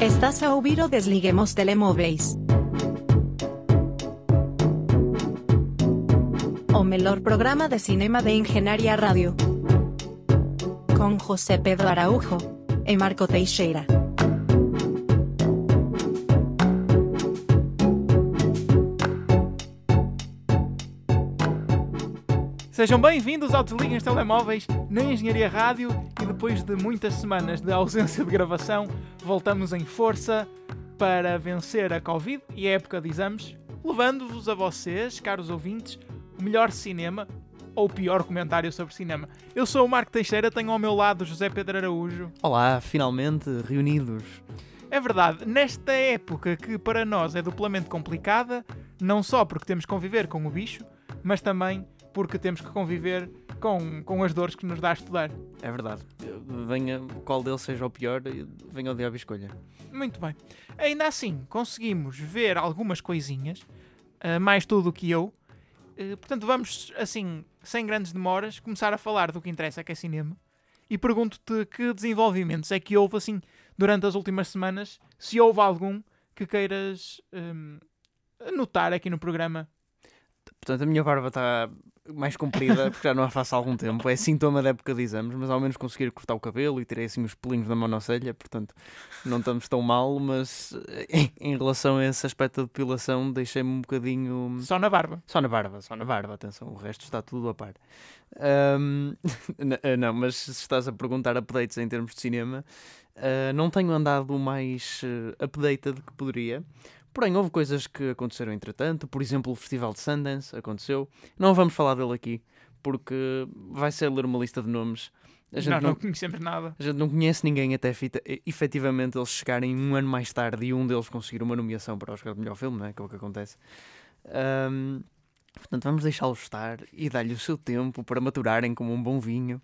Estás a ouvir o Desliguemos Telemóveis. O melhor programa de cinema de Engenharia Rádio. Com José Pedro Araújo e Marco Teixeira. Sejam bem-vindos ao Desliguem Telemóveis na Engenharia Rádio e depois de muitas semanas de ausência de gravação, voltamos em força para vencer a Covid e a época de exames, levando-vos a vocês, caros ouvintes, o melhor cinema ou o pior comentário sobre cinema. Eu sou o Marco Teixeira, tenho ao meu lado José Pedro Araújo. Olá, finalmente reunidos. É verdade, nesta época que para nós é duplamente complicada, não só porque temos que conviver com o bicho, mas também porque temos que conviver com, com as dores que nos dá a estudar. É verdade. Venha, qual deles seja o pior, venha o diabo escolha. Muito bem. Ainda assim, conseguimos ver algumas coisinhas, uh, mais tu do que eu. Uh, portanto, vamos, assim, sem grandes demoras, começar a falar do que interessa, que é cinema. E pergunto-te que desenvolvimentos é que houve, assim, durante as últimas semanas, se houve algum que queiras um, anotar aqui no programa. Portanto, a minha barba está mais comprida, porque já não a faço há algum tempo. É sintoma da época de exames, mas ao menos conseguir cortar o cabelo e tirei assim os pelinhos da monocelha, portanto não estamos tão mal, mas em, em relação a esse aspecto da depilação deixei-me um bocadinho... Só na barba? Só na barba, só na barba, atenção, o resto está tudo a par. Um, não, mas se estás a perguntar updates em termos de cinema, uh, não tenho andado mais uh, updated que poderia, Porém, houve coisas que aconteceram entretanto, por exemplo, o Festival de Sundance aconteceu. Não vamos falar dele aqui, porque vai ser ler uma lista de nomes. A gente não, não, não conhecemos nada. A gente não conhece ninguém até efetivamente eles chegarem um ano mais tarde e um deles conseguir uma nomeação para o Oscar de melhor filme, não é? Que é o que acontece. Um, portanto, vamos deixá-los estar e dar-lhe o seu tempo para maturarem como um bom vinho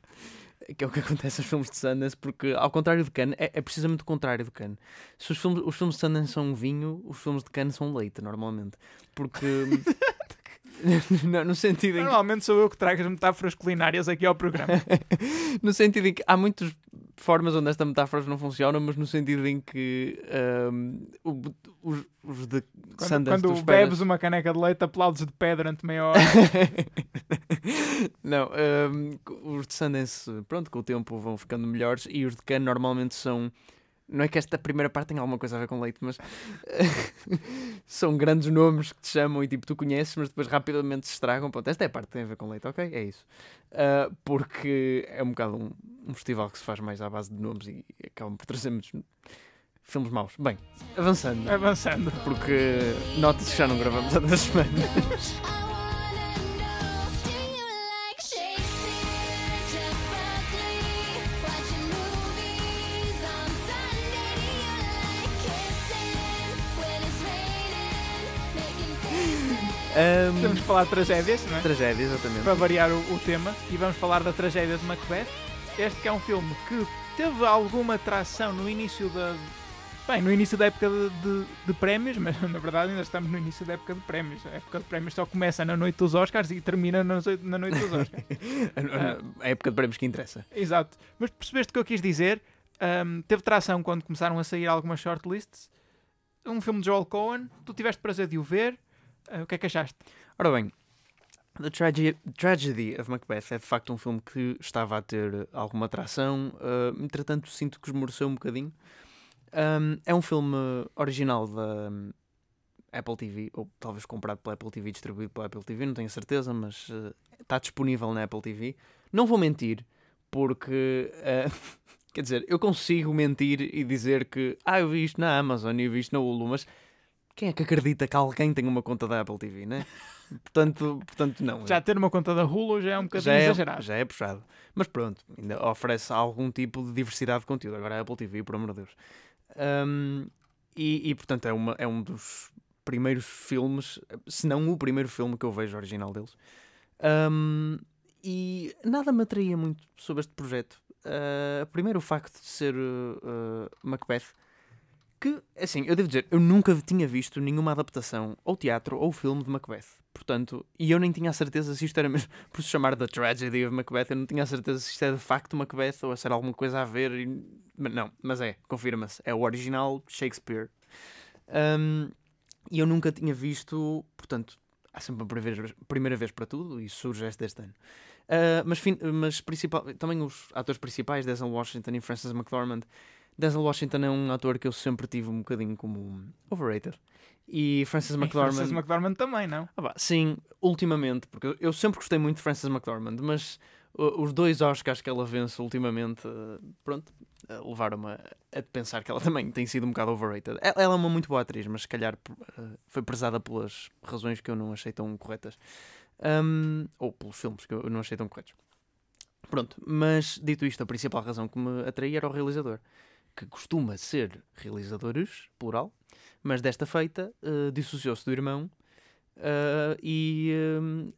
que é o que acontece nos filmes de Sundance, porque ao contrário de Cannes, é, é, precisamente o contrário de Cannes. Se os filmes, os filmes de Sundance são vinho, os filmes de Cannes são leite, normalmente. Porque. no, no sentido Normalmente que... sou eu que trago as metáforas culinárias aqui ao programa. no sentido em que há muitas formas onde esta metáforas não funcionam, mas no sentido em que um, os, os de quando. Quando bebes uma caneca de leite, aplaudes de pé durante meia hora. não, um, os de Sundance, pronto, com o tempo vão ficando melhores e os de Cannes normalmente são não é que esta primeira parte tenha alguma coisa a ver com leite, mas são grandes nomes que te chamam e tipo tu conheces, mas depois rapidamente se estragam. Pronto, esta é a parte que tem a ver com leite, ok? É isso. Uh, porque é um bocado um, um, festival que se faz mais à base de nomes e acabam por trazer muitos filmes maus. Bem, avançando. Avançando. Porque nota-se que já não gravamos há duas semanas. Um, que falar de tragédias, não é? Tragédias, exatamente. Para variar o, o, tema. E vamos falar da tragédia de Macbeth. Este que é um filme que teve alguma atração no início da. Bem, no início da época de, de, de, prémios, mas na verdade ainda estamos no início da época de prémios. A época de prémios só começa na noite dos Oscars e termina na, na noite dos Oscars. a época de prémios que interessa. Exato. Mas percebeste o que eu quis dizer? Um, teve tração quando começaram a sair algumas shortlists. Um filme de Joel Cohen, tu tiveste prazer de o ver. Uh, o que é que achaste? Ora bem, The Trage Tragedy of Macbeth é de facto um filme que estava a ter alguma atração, uh, entretanto sinto que esmoreceu um bocadinho. Um, é um filme original da um, Apple TV, ou talvez comprado pela Apple TV, distribuído pela Apple TV, não tenho certeza, mas uh, está disponível na Apple TV. Não vou mentir, porque quer dizer, eu consigo mentir e dizer que ah, eu vi isto na Amazon e eu vi isto na Hulu, mas quem é que acredita que alguém tem uma conta da Apple TV, né? portanto, portanto, não. Já ter uma conta da Hulu já é um bocadinho já é, exagerado. Já é puxado. Mas pronto, ainda oferece algum tipo de diversidade de conteúdo. Agora a Apple TV, por amor de Deus. Um, e, e, portanto, é, uma, é um dos primeiros filmes, se não o primeiro filme que eu vejo original deles. Um, e nada me atraía muito sobre este projeto. Uh, primeiro, o facto de ser uh, Macbeth Que, assim, eu devo dizer, eu nunca tinha visto nenhuma adaptação, ou teatro, ou filme de Macbeth. Portanto, e eu nem tinha a certeza se isto era mesmo por se chamar The Tragedy of Macbeth, eu não tinha a certeza se isto é de facto Macbeth ou se era alguma coisa a ver. E... Não, mas é, confirma-se. É o original Shakespeare. Um, e eu nunca tinha visto, portanto, há sempre uma primeira, primeira vez para tudo e surge este deste ano. Uh, mas mas principal, também os atores principais, Denzel Washington e Frances McDormand. Denzel Washington é um ator que eu sempre tive um bocadinho como overrated. E Frances McDormand. Frances McDormand também, não? Ah, bah, sim, ultimamente, porque eu, sempre gostei muito de Frances McDormand, mas uh, os dois Oscars que ela vence ultimamente, uh, pronto, uh, levaram-me a, pensar que ela também tem sido um bocado overrated. Ela, ela é uma muito boa atriz, mas se calhar foi prezada pelas razões que eu não achei tão corretas. Um, ou pelos filmes que eu não achei tão corretos. Pronto, mas dito isto, a principal razão que me atraía era o realizador, que costuma ser realizadores, plural, mas desta feita uh, dissociou-se do irmão uh, e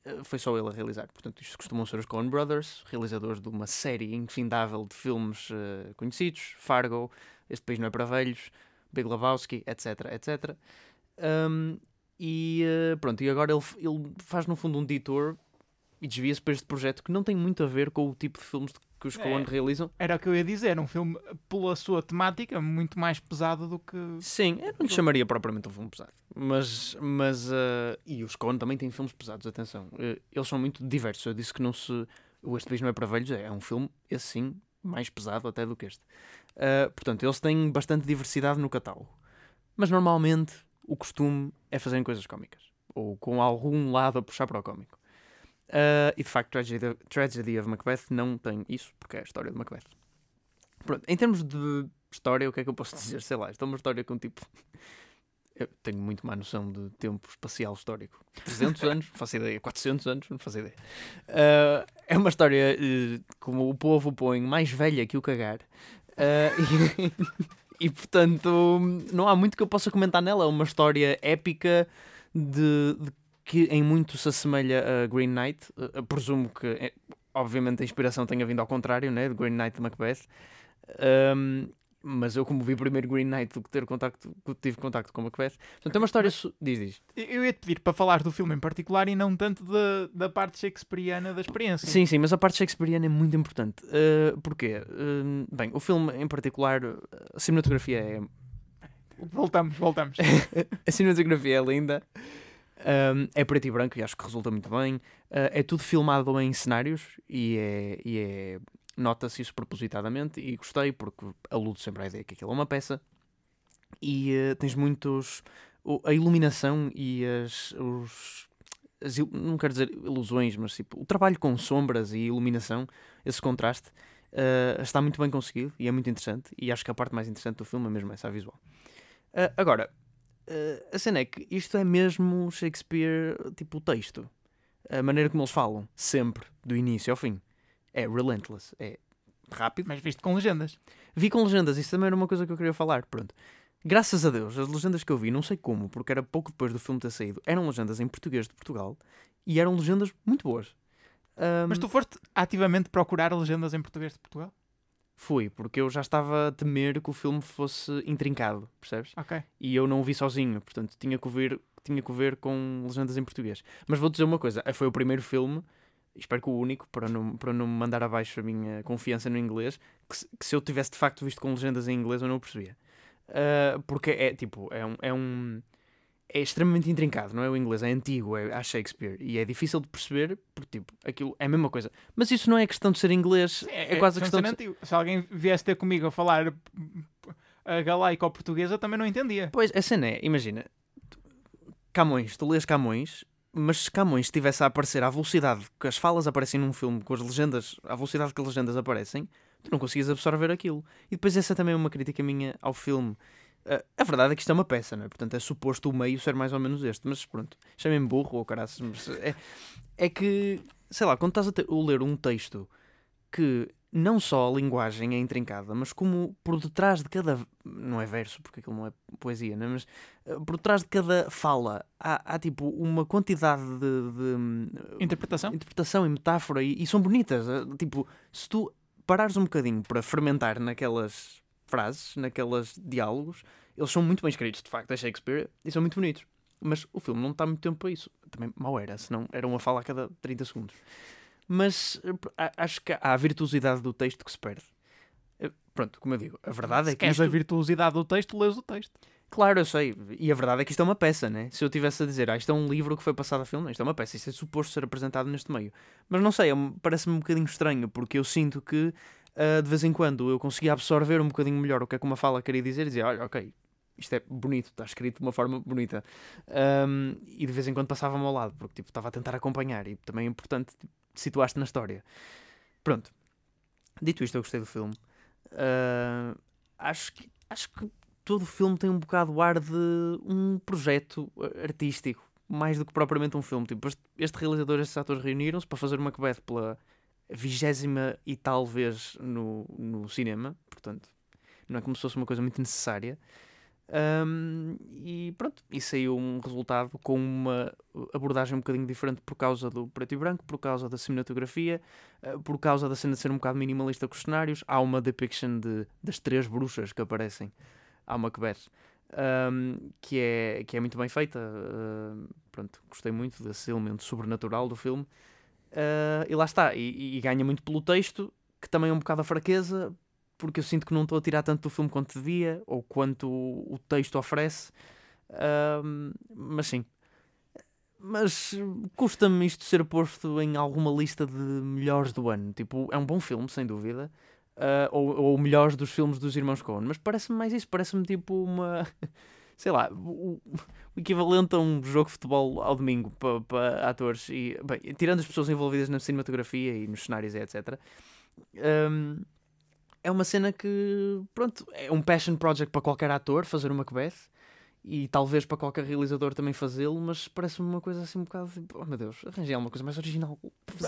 uh, foi só ele a realizar. Portanto, isto costumam ser os Coen Brothers, realizadores de uma série infindável de filmes conhecidos, Fargo, Este País Não É Para Velhos, Big Lebowski, etc, etc. Um, e pronto, e agora ele, ele faz no fundo um detour e desvia-se para este projeto que não tem muito a ver com o tipo de filmes que os Coen é, realizam. Era o que eu ia dizer, um filme pela sua temática muito mais pesado do que. Sim, eu não lhe chamaria propriamente um filme pesado. Mas. mas uh, e os Coen também têm filmes pesados, atenção. Uh, eles são muito diversos. Eu disse que não se. O Este País Não É para Velhos é, é um filme, esse sim, mais pesado até do que este. Uh, portanto, eles têm bastante diversidade no catálogo. Mas normalmente o costume é fazerem coisas cómicas. Ou com algum lado a puxar para o cómico. Uh, e de facto, Tragedy, Tragedy of Macbeth não tem isso, porque é a história de Macbeth. Pronto, em termos de história, o que é que eu posso dizer? Sei lá, isto é uma história com tipo. Eu tenho muito má noção de tempo espacial histórico. 300 anos, não faço ideia. 400 anos, não faço ideia. Uh, é uma história, uh, como o povo põe, mais velha que o cagar. E, e, portanto, não há muito que eu possa comentar nela. É uma história épica de, de que em muito se assemelha a Green Knight. Uh, presumo que, é, obviamente, a inspiração tenha vindo ao contrário, né? De Green Knight de Macbeth. Um, mas eu, como vi primeiro Green Knight do que ter contacto, tive contacto com Macbeth. Portanto, é uma história. Mas, diz, diz. Eu ia te pedir para falar do filme em particular e não tanto de, da parte shakespeariana da experiência. Sim, sim, mas a parte shakespeariana é muito importante. Uh, porquê? Uh, bem, o filme em particular, a cinematografia é. Voltamos, voltamos. a cinematografia é linda. Um, é preto e branco e acho que resulta muito bem. Uh, é tudo filmado em cenários e é, e é nota-se isso propositadamente e gostei porque aludo sempre à ideia que aquilo é uma peça e uh, tens muitos a iluminação e as, os, as, não quero dizer ilusões, mas tipo, o trabalho com sombras e iluminação, esse contraste uh, está muito bem conseguido e é muito interessante e acho que a parte mais interessante do filme é mesmo essa a visual. Uh, agora, Uh, a cena é que isto é mesmo Shakespeare, tipo o texto. A maneira como eles falam, sempre, do início ao fim. É relentless, é rápido. Mas visto com legendas. Vi com legendas, isso também era uma coisa que eu queria falar. Pronto. Graças a Deus, as legendas que eu vi, não sei como, porque era pouco depois do filme ter saído, eram legendas em português de Portugal e eram legendas muito boas. Um... Mas tu foste ativamente procurar legendas em português de Portugal? Fui, porque eu já estava a temer que o filme fosse intrincado, percebes? Ok. E eu não o vi sozinho, portanto tinha que ver, tinha que ver com legendas em português. Mas vou dizer uma coisa, foi o primeiro filme, espero que o único, para não, para não mandar abaixo a minha confiança no inglês, que, que se eu tivesse de facto visto com legendas em inglês eu não o percebia. Uh, porque é tipo, é um, é um é extremamente intrincado, não é o inglês, é antigo, é a Shakespeare e é difícil de perceber porque tipo, aquilo é a mesma coisa. Mas isso não é questão de ser inglês, é, é quase a questão de ser... Se alguém viesse ter comigo a falar a galaica ou portuguesa, também não entendia. Pois, a cena é, imagina, Camões, tu lês Camões, mas se Camões estivesse a aparecer à velocidade que as falas aparecem num filme, com as legendas, à velocidade que as legendas aparecem, tu não conseguias absorver aquilo. E depois essa também é uma crítica minha ao filme a verdade é que isto é uma peça, não é? Portanto, é suposto o meio ser mais ou menos este. Mas pronto, chamem-me burro ou caraças. Mas é, é que, sei lá, quando estás a, ter, a ler um texto que não só a linguagem é intrincada, mas como por detrás de cada. Não é verso, porque aquilo não é poesia, não é? mas uh, por detrás de cada fala há, há tipo uma quantidade de. de interpretação? Interpretação e metáfora e, e são bonitas. Uh, tipo, se tu parares um bocadinho para fermentar naquelas frases, naqueles diálogos, Eles são muito bem escritos, de facto, é Shakespeare, e são muito bonitos. Mas o filme não está muito tempo para isso. Também mal era, senão era uma fala a cada 30 segundos. Mas eh, acho que há a virtuosidade do texto que se perde. Eh, pronto, como eu digo, a verdade Se é que. queres Isto... a virtuosidade do texto, lês o texto. Claro, eu sei. E a verdade é que isto é uma peça, né? Se eu tivesse a dizer, ah, isto é um livro que foi passado a filme, não, isto é uma peça, isto é suposto ser apresentado neste meio. Mas não sei, é parece-me um bocadinho estranho, porque eu sinto que uh, de vez em quando eu conseguia absorver um bocadinho melhor o que é que uma fala queria dizer e dizer, olha, ok, isto é bonito, está escrito de uma forma bonita. Um, e de vez em quando passava-me ao lado, porque tipo, estava a tentar acompanhar e também é importante tipo, situaste na história. Pronto. Dito isto, eu gostei do filme. Uh, acho, que, acho que todo o filme tem um bocado o ar de um projeto artístico, mais do que propriamente um filme. Tipo, este, este realizador, estes atores reuniram-se para fazer uma Macbeth pela vigésima e tal vez no, no cinema, portanto, não é como se fosse uma coisa muito necessária. Um, e pronto, e saiu um resultado com uma abordagem um bocadinho diferente por causa do preto e branco, por causa da cinematografia, uh, por causa da cena de ser um bocado minimalista com os cenários. Há uma depiction de, das três bruxas que aparecem ao Macbeth, um, que, é, que é muito bem feita. Uh, pronto, gostei muito desse elemento sobrenatural do filme. Uh, e lá está, e, e, ganha muito pelo texto, que também é um bocado a fraqueza, porque eu sinto que não estou a tirar tanto do filme quanto devia, ou quanto o, o texto oferece. Uh, mas sim. Mas custa-me isto ser posto em alguma lista de melhores do ano. Tipo, é um bom filme, sem dúvida uh, ou, ou melhores dos filmes dos irmãos Coen, mas parece-me mais isso, parece-me tipo uma. sei lá, o, o, equivalente a um jogo de futebol ao domingo para, para atores e, bem, tirando as pessoas envolvidas na cinematografia e nos cenários etc. Um, é uma cena que, pronto, é um passion project para qualquer ator fazer uma Macbeth e talvez para qualquer realizador também fazê-lo, mas parece-me uma coisa assim um bocado tipo, oh meu Deus, arranjei alguma coisa mais original.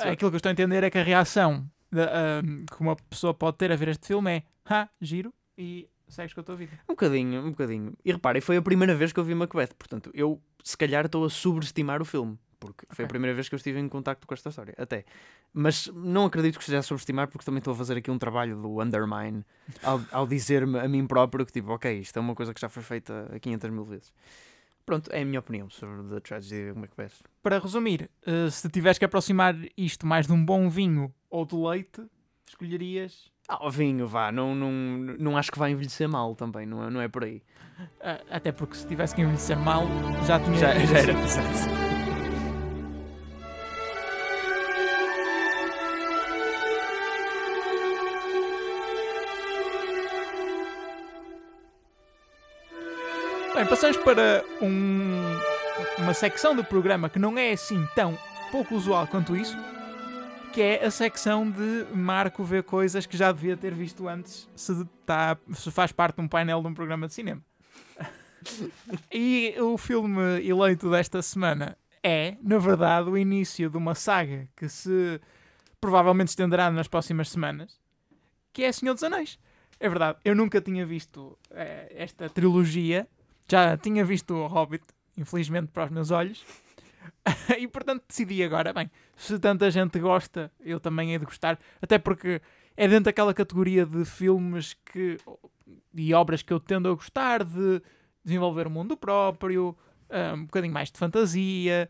Aquilo que eu estou a entender é que a reação um, que uma pessoa pode ter a ver este filme é ha, giro e segues com a tua vida. Um bocadinho, um bocadinho. E reparem, foi a primeira vez que eu vi Macbeth, portanto, eu se calhar estou a subestimar o filme. Porque okay. foi a primeira vez que eu estive em contacto com esta história, até. Mas não acredito que esteja a subestimar, porque também estou a fazer aqui um trabalho do undermine ao, ao dizer-me a mim próprio que, tipo, ok, isto é uma coisa que já foi feita a 500 mil vezes. Pronto, é a minha opinião sobre The Tragedy of Macbeth. Para resumir, uh, se tivesse que aproximar isto mais de um bom vinho ou de leite, escolherias. Ah, o vinho, vá, não, não, não acho que vai envelhecer mal também, não é, não é por aí. Uh, até porque se tivesse que envelhecer mal, já tinha. Já, já era pesado. Bem, passamos para um, uma secção do programa que não é assim tão pouco usual quanto isso, que é a secção de Marco ver coisas que já devia ter visto antes, se, tá, se faz parte de um painel de um programa de cinema. e o filme eleito desta semana é, na verdade, o início de uma saga que se provavelmente estenderá nas próximas semanas, que é Senhor dos Anéis. É verdade, eu nunca tinha visto é, esta trilogia já tinha visto o Hobbit, infelizmente para os meus olhos. e portanto decidi agora, bem, se tanta gente gosta, eu também hei de gostar, até porque é dentro daquela categoria de filmes que e obras que eu tendo a gostar de desenvolver um mundo próprio, ah, um bocadinho mais de fantasia,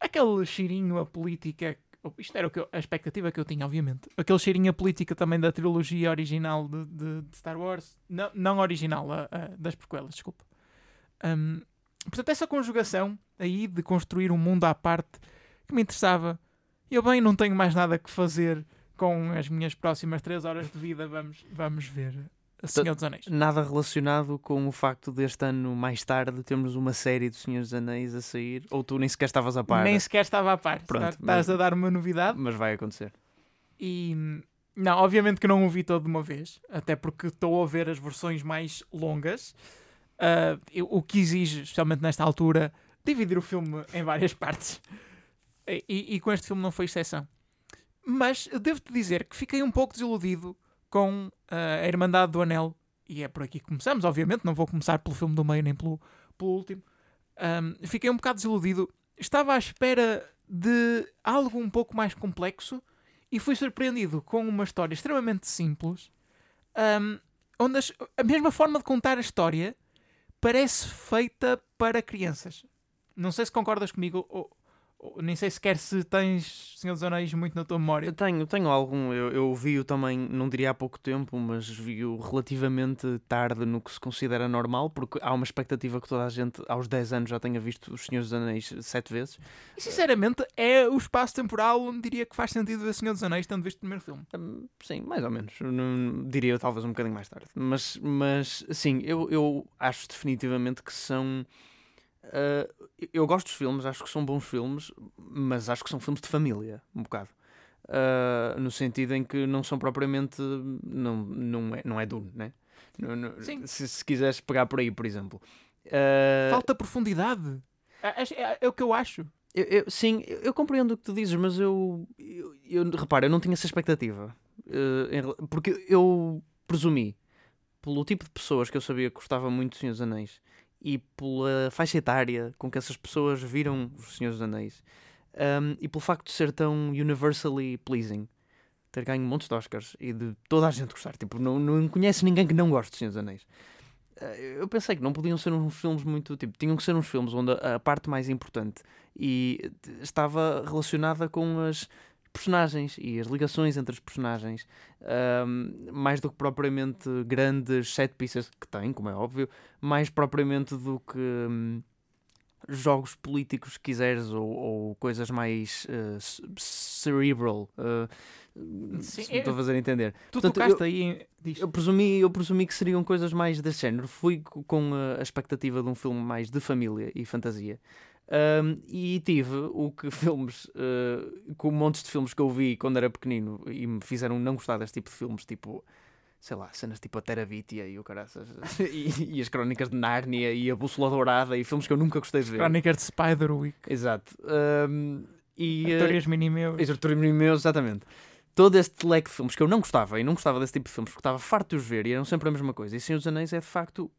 aquele cheirinho a política. Isto era o que eu, a expectativa que eu tinha, obviamente. Aquele cheirinho a política também da trilogia original de, de, de Star Wars. Não, não original, a, a, das prequelas, desculpa. Um, portanto, essa conjugação aí de construir um mundo à parte que me interessava. Eu bem não tenho mais nada que fazer com as minhas próximas 3 horas de vida. Vamos, vamos ver a Senhor dos Anéis. Nada relacionado com o facto deste ano, mais tarde, termos uma série do Senhor dos Anéis a sair, ou tu nem sequer estavas a par? Nem sequer estava a par. Pronto, Estás mas, a dar uma novidade. Mas vai acontecer. E não, obviamente que não o vi todo de uma vez, até porque estou a ver as versões mais longas. Uh, o que exige, especialmente nesta altura, dividir o filme em várias partes. E, e, com este filme não foi exceção. Mas devo-te dizer que fiquei um pouco desiludido com uh, a Irmandade do Anel. E é por aqui que começamos, obviamente. Não vou começar pelo filme do meio nem pelo, pelo último. Um, fiquei um bocado desiludido. Estava à espera de algo um pouco mais complexo e fui surpreendido com uma história extremamente simples, um, onde a mesma forma de contar a história parece feita para crianças. Não sei se concordas comigo, ou, nem sei sequer se tens Senhor dos Anéis muito na tua memória. Eu tenho, tenho algum, eu, eu vi-o também, não diria há pouco tempo, mas vi-o relativamente tarde no que se considera normal, porque há uma expectativa que toda a gente aos 10 anos já tenha visto Os Senhores dos Anéis sete vezes. E sinceramente, é o espaço temporal onde diria que faz sentido ver Senhor dos Anéis, tendo visto o primeiro filme. Hum, Sim, mais ou menos. Diria talvez um bocadinho mais tarde. Mas, mas sim, eu, eu acho definitivamente que são. Ah, eu gosto dos filmes, acho que são bons filmes, mas acho que são filmes de família, um bocado. Ah, no sentido em que não são propriamente. Não, não, é, não é Dune, né? Não- não- Sim. Se, se quiseres pegar por aí, por exemplo. Ah, Falta profundidade. É, é- é o que eu acho. eu- eu- sim, eu, eu compreendo o que tu dizes, mas eu, eu, eu- repara, eu não tinha essa expectativa. Rela- porque eu presumi, pelo tipo de pessoas que eu sabia que gostava muito dos Senhores dos Anéis e pela faixa etária com que essas pessoas viram os Senhores dos Anéis um, e pelo facto de ser tão universally pleasing, ter ganho montes de Oscars e de toda a gente gostar, tipo, não, não conhece ninguém que não goste de Senhor dos Anéis. Eh, Eu pensei que não podiam ser uns filmes muito tipo, tinham que ser uns filmes onde a a parte mais importante e eh, estava relacionada com as personagens e as ligações entre os personagens, ahm, mais do que propriamente grandes set pieces que tem, como é óbvio, mais propriamente do que hum, jogos políticos, se quiseres, ou, ou coisas mais c- cerebral. eh, Sim, se me estou a fazer entender. Tu Portanto, tocaste eu- aí em... Eu presumi, eu presumi que seriam coisas mais desse género. Fui co- com a expectativa de um filme mais de família e fantasia. Ahm, e tive o que filmes, eh, com montes de filmes que eu vi quando era pequenino e me fizeram não gostar deste tipo de filmes, tipo, sei lá, cenas tipo a Teravítia e o caraças, e, e as Crónicas de Nárnia e a Bússola Dourada e filmes que eu nunca gostei de ver. Crónicas de Spiderwick. Exato. Ahm, e, eh, Artúrias Minimeus. Exato, Arturo Meus, exatamente. Todo este leque de filmes que eu não gostava e não gostava desse tipo de filmes porque estava farto de os ver e eram sempre a mesma coisa. E Senhor dos Anéis é de facto,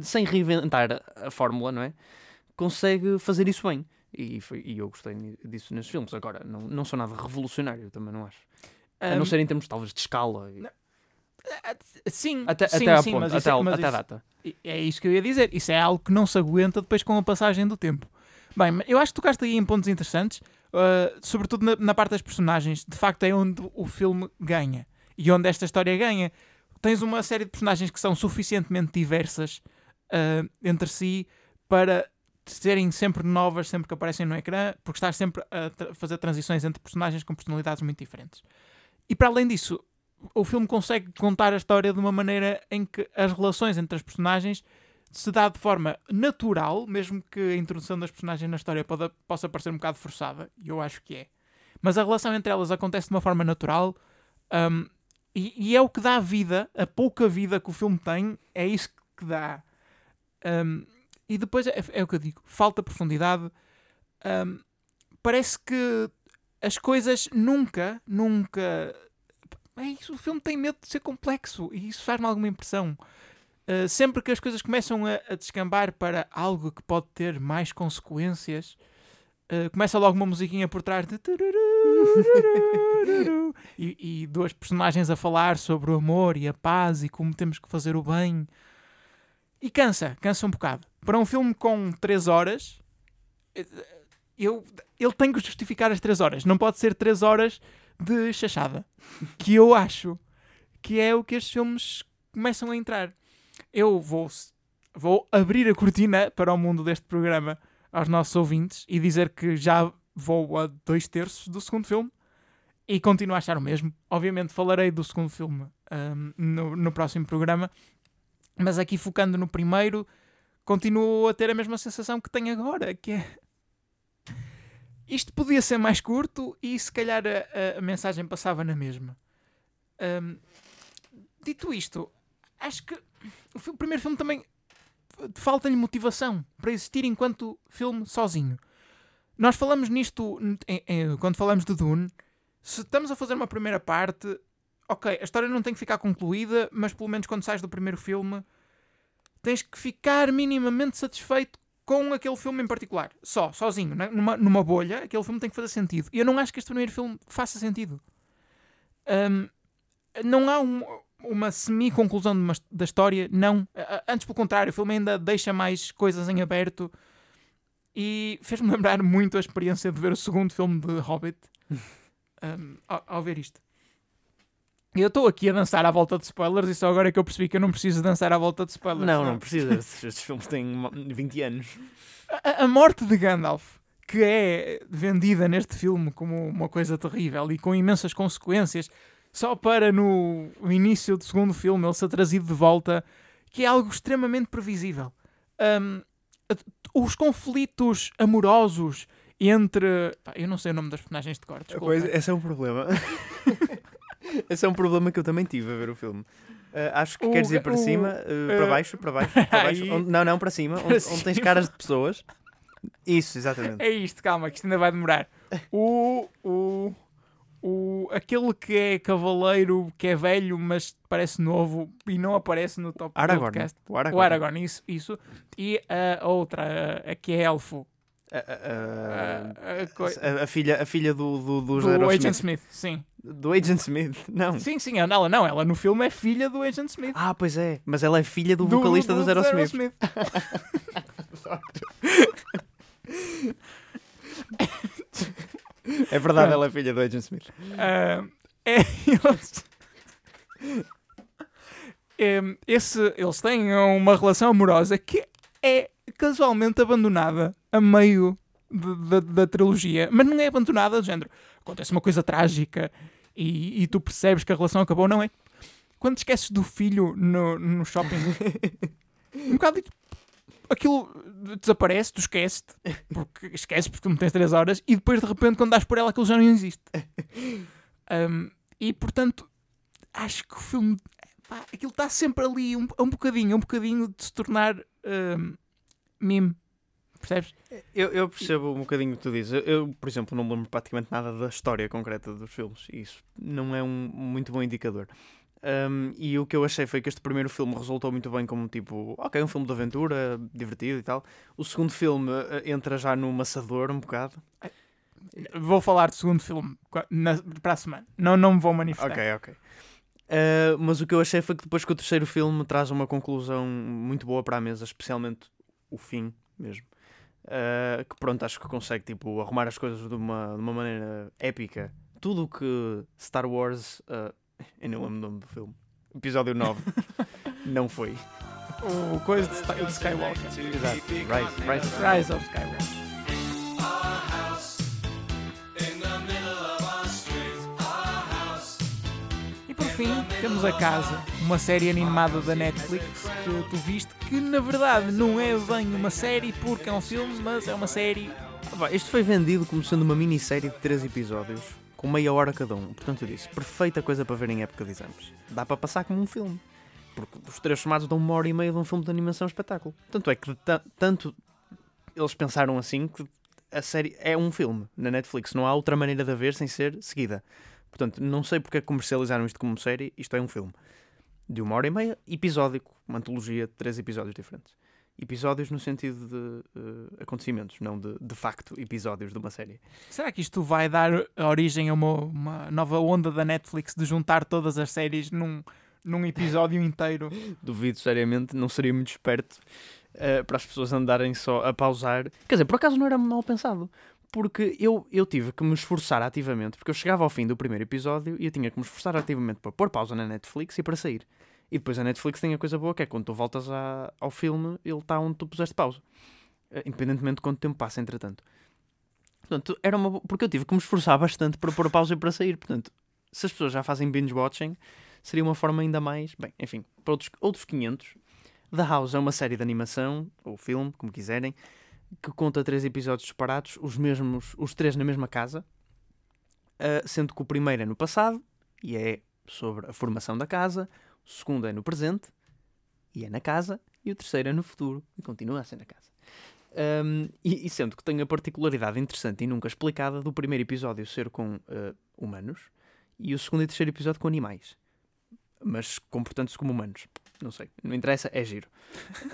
sem reinventar a fórmula, não é? Consegue fazer isso bem. E, foi- e eu gostei disso nesses filmes. Agora, não, não sou nada revolucionário, também não acho. A não ser em termos talvez de escala. e- Sim, Até, sim, até, à sim, ponto, mas até, isso, ao- mas até a isso- data. É isso que eu ia dizer. Isso é algo que não se aguenta depois com a passagem do tempo. Bem, eu acho que tocaste aí em pontos interessantes, uh, sobretudo na, na parte das personagens. De facto, é onde o filme ganha e onde esta história ganha. Tens uma série de personagens que são suficientemente diversas uh, entre si para serem sempre novas sempre que aparecem no ecrã, porque estás sempre a tra- fazer transições entre personagens com personalidades muito diferentes. E para além disso, o filme consegue contar a história de uma maneira em que as relações entre as personagens se dá de forma natural, mesmo que a introdução das personagens na história possa parecer um bocado forçada, e eu acho que é. Mas a relação entre elas acontece de uma forma natural um, e, e é o que dá vida, a pouca vida que o filme tem, é isso que dá. Um, e depois é, é o que eu digo, falta profundidade. Um, parece que as coisas nunca, nunca. É isso, o filme tem medo de ser complexo e isso faz-me alguma impressão. Uh, sempre que as coisas começam a, a descambar para algo que pode ter mais consequências, uh, começa logo uma musiquinha por trás de e, e duas personagens a falar sobre o amor e a paz e como temos que fazer o bem. E cansa, cansa um bocado. Para um filme com 3 horas, eu, ele tem que justificar as 3 horas. Não pode ser 3 horas de chachada. Que eu acho que é o que estes filmes começam a entrar. Eu vou, vou abrir a cortina para o mundo deste programa aos nossos ouvintes e dizer que já vou a dois terços do segundo filme e continuo a achar o mesmo. Obviamente falarei do segundo filme ahm, no, no próximo programa, mas aqui focando no primeiro, continuo a ter a mesma sensação que tenho agora, que é isto podia ser mais curto e se calhar a, a- mensagem passava na mesma. Ahm, dito isto, acho que o, primeiro filme também falta-lhe motivação para existir enquanto filme sozinho. Nós falamos nisto em- em- quando falamos de Dune. Se estamos a fazer uma primeira parte, ok, a história não tem que ficar concluída, mas pelo menos quando sais do primeiro filme, tens que ficar minimamente satisfeito com aquele filme em particular. Só, sozinho, né? numa, numa bolha, aquele filme tem que fazer sentido. E eu não acho que este primeiro filme faça sentido. Ahm, não há um- uma semi-conclusão da história. Não. Antes, pelo contrário, o filme ainda deixa mais coisas em aberto. E fez-me lembrar muito a experiência de ver o segundo filme de Hobbit um, ao, ao ver isto. Eu estou aqui a dançar à volta de spoilers e só agora é que eu percebi que eu não preciso dançar à volta de spoilers. Não, não precisa. Estes filmes têm uma- 20 anos. A, a morte de Gandalf, que é vendida neste filme como uma coisa terrível e com imensas consequências, só para no início do segundo filme ele ser trazido de volta, que é algo extremamente previsível. Um, os conflitos amorosos entre. pá, eu não sei o nome das personagens de cor, desculpa. Pois, esse é um problema. esse é um problema que eu também tive a ver o filme. Ah, acho que O- queres ir para o- cima, ah, para uh, baixo, para baixo, para baixo. aí- Onde- não, não, para cima, onde, onde tens cima. caras de pessoas. Isso, exatamente. É isto, calma, que isto ainda vai demorar. O. o o, aquele que é cavaleiro, que é velho, mas parece novo e não aparece no top Aragorn. podcast. O Aragorn. O Aragorn, isso, isso. E a outra, a, a que é elfo. A, filha, a filha do, do, do, do. Agent Smith, sim. Do Agent Smith, não. Sim, sim, ela não, ela no filme é filha do Agent Smith. Ah, pois é. Mas ela é filha do, Do- vocalista do- dos do Aerosmith. É verdade, ela é filha do Agent Smith. Ah, é, eles, Em, esse, eles têm uma relação amorosa que é casualmente abandonada a meio da- da trilogia, mas não é abandonada do género. Acontece uma coisa trágica e, e tu percebes que a relação acabou, não é? Quando te esqueces do filho no, no shopping, um bocado aquilo desaparece, tu esqueces-te, porque esqueces porque não tens 3 horas, e depois de repente, quando dás por ela, aquilo já não existe. Um, e portanto, acho que o filme, pá, aquilo está sempre ali, um, um bocadinho, um bocadinho de se tornar um, meme. Percebes? Eu, eu percebo um bocadinho o que tu dizes. Eu, eu, por exemplo, não me lembro praticamente nada da história concreta dos filmes. E isso não é um muito bom indicador. Um, e o que eu achei foi que este primeiro filme resultou muito bem como tipo, ok, um filme de aventura, divertido e tal. O segundo filme eh, entra já no maçador um bocado. Vou falar do segundo filme na- para a semana. Não, não me vou manifestar. Ok, ok. Uh, mas o que eu achei foi que depois que o terceiro filme traz uma conclusão muito boa para a mesa, especialmente o fim mesmo. Uh, que pronto, acho que consegue tipo, arrumar as coisas de uma, de uma maneira épica. Tudo o que Star Wars. uh, eu não lembro o nome do filme. Episódio 9 não foi. O coisa de, Sky- de Skywalker. Exato. Rise, Rise. Rise of Skywalker. Temos A Casa, uma série animada da Netflix que tu viste, que na verdade não é bem uma série porque é um filme, mas é uma série. Ah, Isto foi vendido como sendo uma minissérie de 3 episódios, com meia hora cada um. Portanto, eu disse, perfeita coisa para ver em época de exames. Dá para passar como um filme. Porque os três chamados dão uma hora e meia de um filme de animação espetáculo. Tanto é que ta- tanto eles pensaram assim que a série é um filme na Netflix. Não há outra maneira de a ver sem ser seguida. Portanto, não sei porque é que comercializaram isto como série. Isto é um filme. De uma hora e meia, episódico. Uma antologia de três episódios diferentes. Episódios no sentido de eh, acontecimentos, não de, de facto episódios de uma série. Será que isto vai dar origem a uma, uma nova onda da Netflix de juntar todas as séries num, num episódio inteiro? Duvido seriamente, não seria muito esperto eh, para as pessoas andarem só a pausar. Quer dizer, por acaso não era mal pensado. Porque eu, eu tive que me esforçar ativamente, porque eu chegava ao fim do primeiro episódio e eu tinha que me esforçar ativamente para pôr pausa na Netflix e para sair. E depois a Netflix tem a coisa boa que é quando tu voltas à- ao filme, ele está onde tu puseste pausa. Eh, Independentemente de quanto tempo passa, entretanto. Portanto, era uma porque eu tive que me esforçar bastante para pôr pausa e para sair. Portanto, se as pessoas já fazem binge watching, seria uma forma ainda mais. Bem, enfim, para outros, outros 500. The House é uma série de animação, ou filme, como quiserem, que conta três episódios separados, os mesmos, os três na mesma casa, ah, sendo que o primeiro é no passado e é sobre a formação da casa, o segundo é no presente e é na casa, e o terceiro é no futuro e continua a ser na casa. Ahm, e, e sendo que tem a particularidade interessante e nunca explicada do primeiro episódio ser com ah, humanos e o segundo e terceiro episódio com animais, mas comportando-se como humanos. Não sei, não interessa, é giro.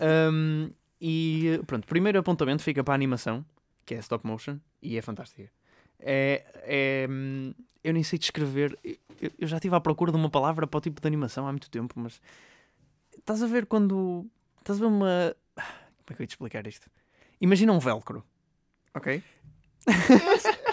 Ahm, e pronto, primeiro apontamento fica para a animação, que é stop motion, e é fantástica. É, é, hum, eu nem sei descrever. eu, eu já estive à procura de uma palavra para o tipo de animação há muito tempo, mas estás a ver quando. Estás a ver uma. Como é que eu ia te explicar isto? Imagina um velcro, ok?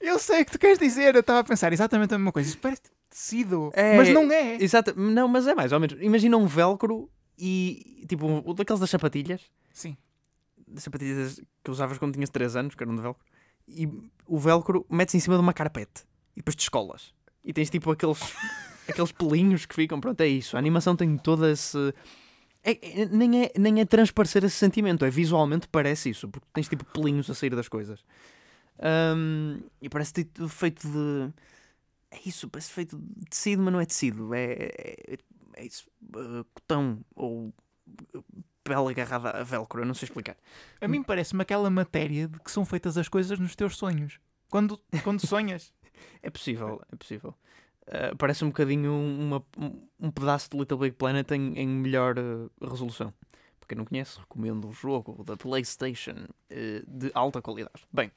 Eu sei o que tu queres dizer, eu estava a pensar exatamente a mesma coisa. Isso parece tecido, É, mas não é. Exato, não, mas é mais ou menos. Imagina um velcro e tipo um, daqueles das sapatilhas, Sim. das sapatilhas que usavas quando tinhas 3 anos, que eram de velcro, e o velcro metes em cima de uma carpete e depois descolas. E tens tipo aqueles, aqueles pelinhos que ficam, pronto, é isso. A animação tem todo esse. é- é- nem, é, nem é transparecer esse sentimento, é visualmente parece isso, porque tens tipo pelinhos a sair das coisas. Ahm, e parece ter feito de. É isso, parece feito de tecido, mas não é tecido. É, é, é isso. uh, cotão ou uh, pele agarrada a velcro, eu não sei explicar. A mim parece-me aquela matéria de que são feitas as coisas nos teus sonhos. Quando, quando sonhas. É possível, é possível. Uh, parece um bocadinho uma- um, um pedaço de Little Big Planet em, em melhor uh, resolução. Para quem não conhece, recomendo o jogo da PlayStation uh, de alta qualidade. Bem,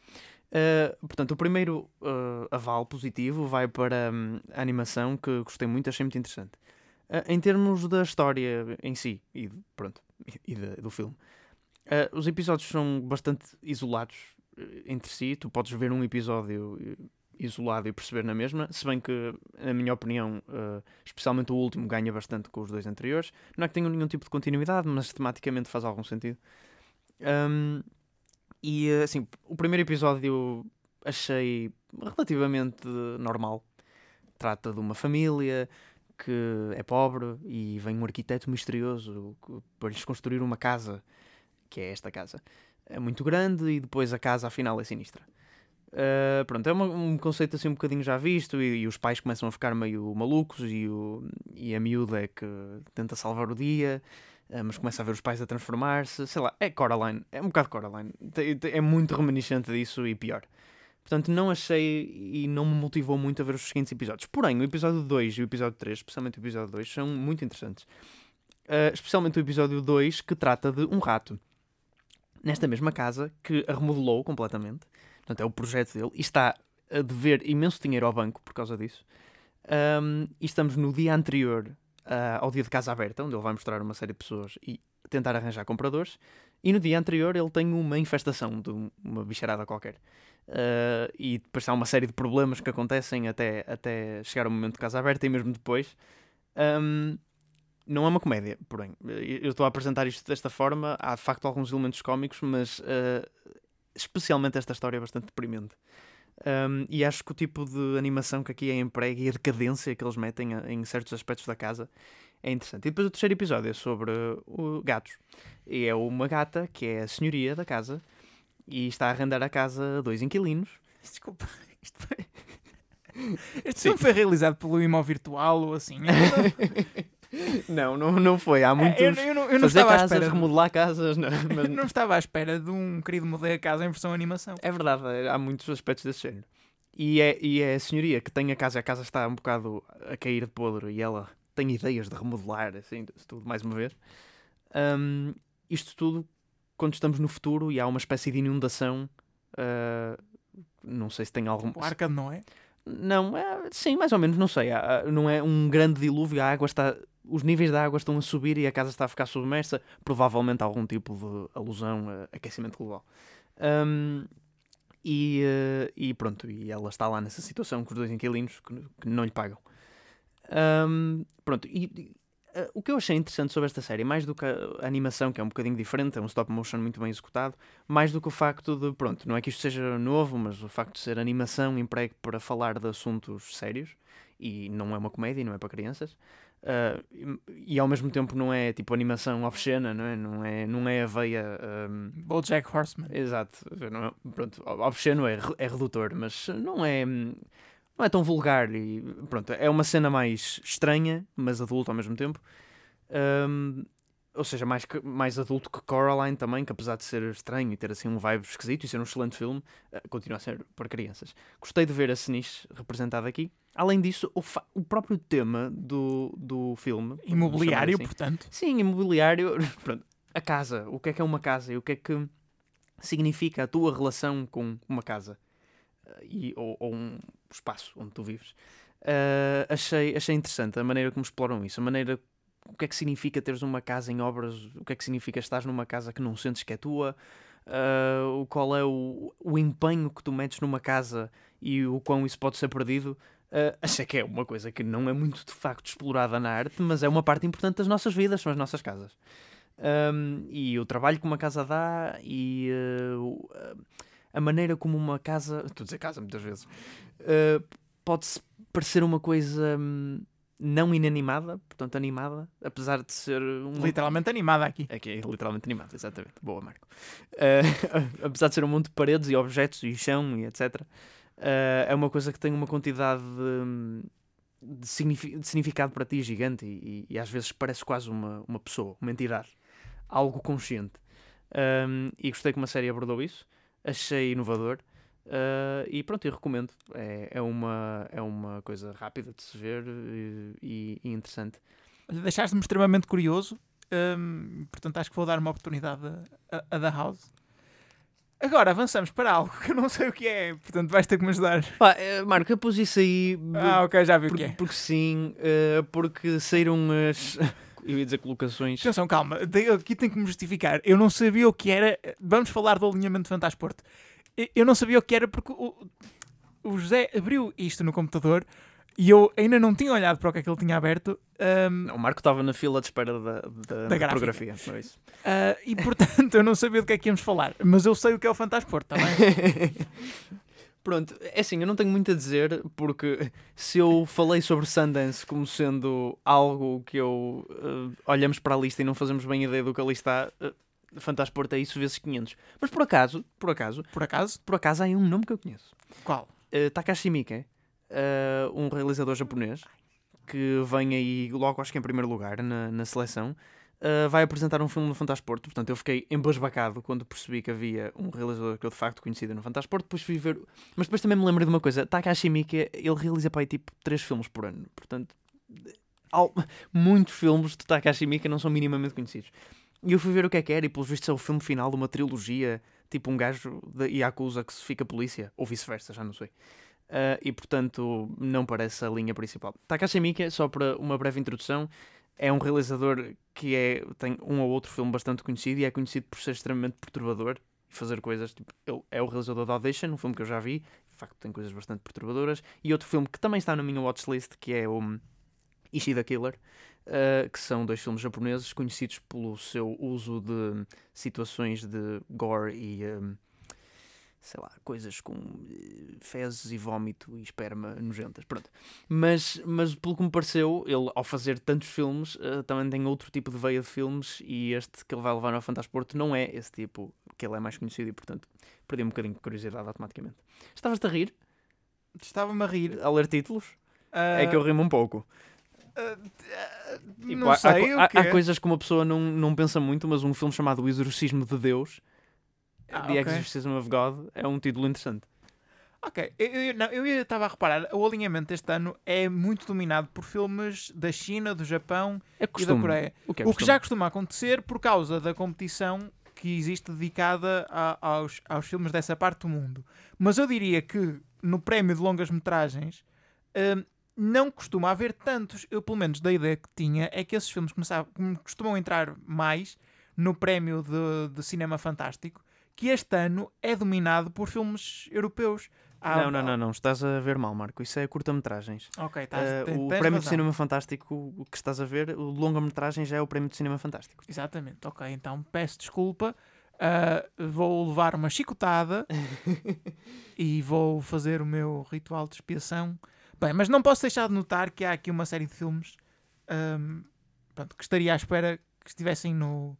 portanto, o primeiro aval positivo vai para hum, a animação que gostei muito, achei muito interessante. Uh, em termos da história em si, e pronto, e, do filme, uh, os episódios são bastante isolados uh, entre si. Tu podes ver um episódio uh, isolado e perceber na mesma, se bem que, na minha opinião, uh, especialmente o último ganha bastante com os dois anteriores. Não é que tenham nenhum tipo de continuidade, mas tematicamente faz algum sentido. Um, e assim, o primeiro episódio achei relativamente normal. Trata de uma família que é pobre e vem um arquiteto misterioso para lhes construir uma casa, que é esta casa. É muito grande e depois a casa afinal é sinistra. Uh, pronto, é uma- um conceito assim um bocadinho já visto e, e os pais começam a ficar meio malucos e, o, e a miúda é que tenta salvar o dia, uh, mas começa a ver os pais a transformar-se, sei lá, é Coraline, é um bocado Coraline, é muito reminiscente disso e pior. Portanto, não achei e não me motivou muito a ver os seguintes episódios. Porém, o episódio 2 e o episódio 3, especialmente o episódio 2, são muito interessantes. Uh, especialmente o episódio 2, que trata de um rato. Nesta mesma casa, que a remodelou completamente. Portanto, é o projeto dele. E está a dever imenso dinheiro ao banco por causa disso. Um, e estamos no dia anterior ah, ao dia de casa aberta, onde ele vai mostrar uma série de pessoas e tentar arranjar compradores. E no dia anterior ele tem uma infestação de um- uma bicharada qualquer. Ah, e depois há uma série de problemas que acontecem até, até chegar o momento de casa aberta e mesmo depois. Um, não é uma comédia, porém. Eu estou a apresentar isto desta forma. Há de facto alguns elementos cómicos, mas ah, especialmente esta história é bastante deprimente. Um, e acho que o tipo de animação que aqui é emprega e a decadência que eles metem a- em certos aspectos da casa é interessante. E depois o terceiro episódio é sobre uh, gatos. E é uma gata que é a senhoria da casa e está a arrendar a casa a dois inquilinos. Desculpa, isto foi. Este filme foi realizado pelo Imó Virtual ou assim. não, não, não foi. Há muitos. É, eu, eu não, eu não fazer estava à casas, espera. de- remodelar casas. Não, mas- não estava à espera de um querido mudei a casa em versão animação. É verdade, há muitos aspectos desse género. E é, e é a senhoria que tem a casa, a casa está um bocado a cair de podre e ela tem ideias de remodelar, assim, tudo mais uma vez. Hum, isto tudo quando estamos no futuro e há uma espécie de inundação. ah, não sei se tem algum. O Arca de Noé. Não, é, sim, mais ou menos, não sei. há- há- não é um grande dilúvio, a água está. Os níveis da água estão a subir e a casa está a ficar submersa. Provavelmente algum tipo de alusão a aquecimento global. Hum, e, eh, e pronto, e ela está lá nessa situação com os dois inquilinos que, que não lhe pagam. Hum, pronto, e, eh, o que eu achei interessante sobre esta série, mais do que a, animação, que é um bocadinho diferente, é um stop motion muito bem executado, mais do que o facto de, pronto, não é que isto seja novo, mas o facto de ser animação emprego para falar de assuntos sérios, e não é uma comédia, não é para crianças, ah, e, e ao mesmo tempo não é tipo animação obscena, não é? Não é, não é a veia. ahm, Bojack Horseman. Exato, não é, pronto, obsceno é, é redutor, mas não é, não é tão vulgar e pronto, é uma cena mais estranha, mas adulta ao mesmo tempo. Ahm, ou seja, mais, mais adulto que Coraline também, que apesar de ser estranho e ter assim um vibe esquisito e ser um excelente filme, eh, continua a ser para crianças. Gostei de ver a Seniche representada aqui. Além disso, o, o próprio tema do, do filme... Imobiliário, assim, portanto. Sim, imobiliário. Pronto, a casa. O que é que é uma casa e o que é que significa a tua relação com uma casa? e, ou, ou um espaço onde tu vives. Uh, achei, achei interessante a maneira como exploram isso, a maneira o que é que significa teres uma casa em obras, o que é que significa estar numa casa que não sentes que é tua, uh, qual é o, o empenho que tu metes numa casa e o quão isso pode ser perdido. Uh, achei que é uma coisa que não é muito de facto explorada na arte, mas é uma parte importante das nossas vidas, são as nossas casas. Um, e o trabalho que uma casa dá e uh, a maneira como uma casa, estou a dizer casa muitas vezes, uh, pode parecer uma coisa um, não inanimada, portanto animada, apesar de ser um... literalmente animada aqui. Aqui é literalmente animada, exatamente. Boa, Marco. Uh, apesar de ser um monte de paredes e objetos e chão e etc. Uh, é uma coisa que tem uma quantidade de, de, significado para ti gigante e, e, e, às vezes parece quase uma, uma pessoa, uma entidade, algo consciente. Um, e gostei que uma série abordou isso, achei inovador. Uh, e pronto, eu recomendo. É, é, uma, é uma coisa rápida de se ver e, e interessante. Deixaste-me extremamente curioso, um, portanto acho que vou dar uma oportunidade a, a, The House. Agora avançamos para algo que eu não sei o que é, portanto vais ter que me ajudar. Pá, eh, Marco, eu pus isso aí. Ah, ok, já vi por, o que é. Porque sim, uh, porque saíram as. Eu ia dizer colocações. Atenção, calma, aqui tenho que me justificar. Eu não sabia o que era. Vamos falar do alinhamento de Fantasporto. Eu não sabia o que era porque o, o José abriu isto no computador e eu ainda não tinha olhado para o que é que ele tinha aberto. Um, o Marco estava na fila de espera da, da, da fotografia. Não é isso. Uh, e portanto eu não sabia do que é que íamos falar, mas eu sei o que é o Fantasporto também. Pronto, é assim, eu não tenho muito a dizer, porque se eu falei sobre Sundance como sendo algo que eu uh, olhamos para a lista e não fazemos bem ideia do que ali está, uh, Fantasporto é isso vezes 500. Mas por acaso, por acaso, por acaso, por acaso há um nome que eu conheço. Qual? Uh, Takashi Miike, uh, um realizador japonês que vem aí logo, acho que em primeiro lugar na, na seleção. Uh, vai apresentar um filme no Fantasporto. Portanto, eu fiquei embasbacado quando percebi que havia um realizador que eu de facto conhecia no Fantasporto. Depois fui ver. Mas depois também me lembrei de uma coisa: Takashi Miike, ele realiza para aí tipo 3 filmes por ano. Portanto, muitos filmes de Takashi Miike não são minimamente conhecidos. E eu fui ver o que é que era, e pelos vistos é o filme final de uma trilogia, tipo um gajo de Yakuza que se fica polícia, ou vice-versa, já não sei. Uh, e portanto não parece a linha principal. Takashi Miike, só para uma breve introdução, é um realizador que é, tem um ou outro filme bastante conhecido e é conhecido por ser extremamente perturbador e fazer coisas. Tipo, ele é o realizador de Audition, um filme que eu já vi, de facto tem coisas bastante perturbadoras. E outro filme que também está na minha watchlist, que é o Ishida Killer, uh, que são dois filmes japoneses conhecidos pelo seu uso de situações de gore e. Um, sei lá, coisas com eh, fezes e vómito e esperma nojentas, pronto. Mas, mas pelo que me pareceu, ele ao fazer tantos filmes, uh, também tem outro tipo de veia de filmes e este que ele vai levar ao Fantasporto não é esse tipo, que ele é mais conhecido e portanto perdi um bocadinho de curiosidade automaticamente. Estavas-te a rir? Estava-me a rir. A ler títulos? Uh... É que eu rimo um pouco. Uh, tipo, não sei, há, há, há, coisas que uma pessoa não, não pensa muito, mas um filme chamado O Exorcismo de Deus, ah, The okay. Exorcism of God, é um título interessante. Ok, eu, eu, não, eu estava a reparar, o alinhamento deste ano é muito dominado por filmes da China, do Japão é e da Coreia. O que, é o que já costuma acontecer por causa da competição que existe dedicada a, aos, aos filmes dessa parte do mundo. Mas eu diria que no prémio de longas metragens hum, não costuma haver tantos. Eu, pelo menos, da ideia que tinha é que esses filmes começavam, costumam entrar mais no prémio de, de cinema fantástico, que este ano é dominado por filmes europeus. Há, não, não, não, não, estás a ver mal, Marco. Isso é curta-metragens. Ok, estás, uh, O prémio razão. de cinema fantástico o que estás a ver, o longa-metragem já é o prémio de cinema fantástico. Exatamente, ok. Então peço desculpa. Uh, vou levar uma chicotada e vou fazer o meu ritual de expiação Bem, mas não posso deixar de notar que há aqui uma série de filmes um, pronto, que estaria à espera que estivessem no,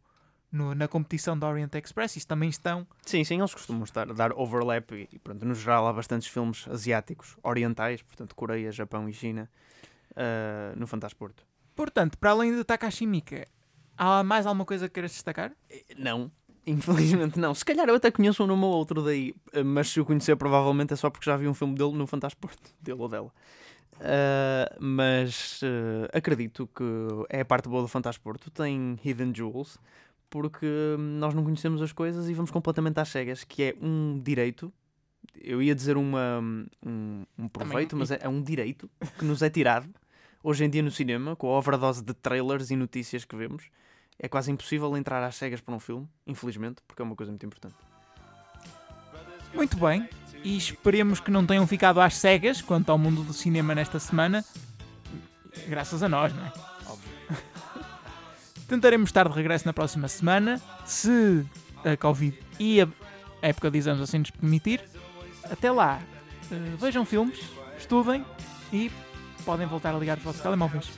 no, na competição da Orient Express. Isso também estão. Sim, sim, eles costumam estar, dar overlap e, pronto, no geral há bastantes filmes asiáticos, orientais, portanto, Coreia, Japão e China, uh, no Fantasporto. Portanto, para além de Takashi Miike, há mais alguma coisa que queiras destacar? Não. Infelizmente não. Se calhar eu até conheço um nome ou outro daí, eh, mas se o conhecer provavelmente é só porque já vi um filme dele no Fantasporto, dele ou dela. Uh, mas uh, acredito que é a parte boa do Fantasporto. Tem Hidden Jewels, porque nós não conhecemos as coisas e vamos completamente às cegas, que é um direito eu ia dizer uma, um, um proveito, mas é, é um direito que nos é tirado hoje em dia no cinema, com a overdose de trailers e notícias que vemos. É quase impossível entrar às cegas para um filme, infelizmente, porque é uma coisa muito importante. Muito bem, e esperemos que não tenham ficado às cegas quanto ao mundo do cinema nesta semana, graças a nós, não é? Óbvio. Tentaremos estar de regresso na próxima semana, se a Covid e a época de exames assim nos permitir. Até lá, eh, vejam filmes, estudem e podem voltar a ligar os vossos telemóveis.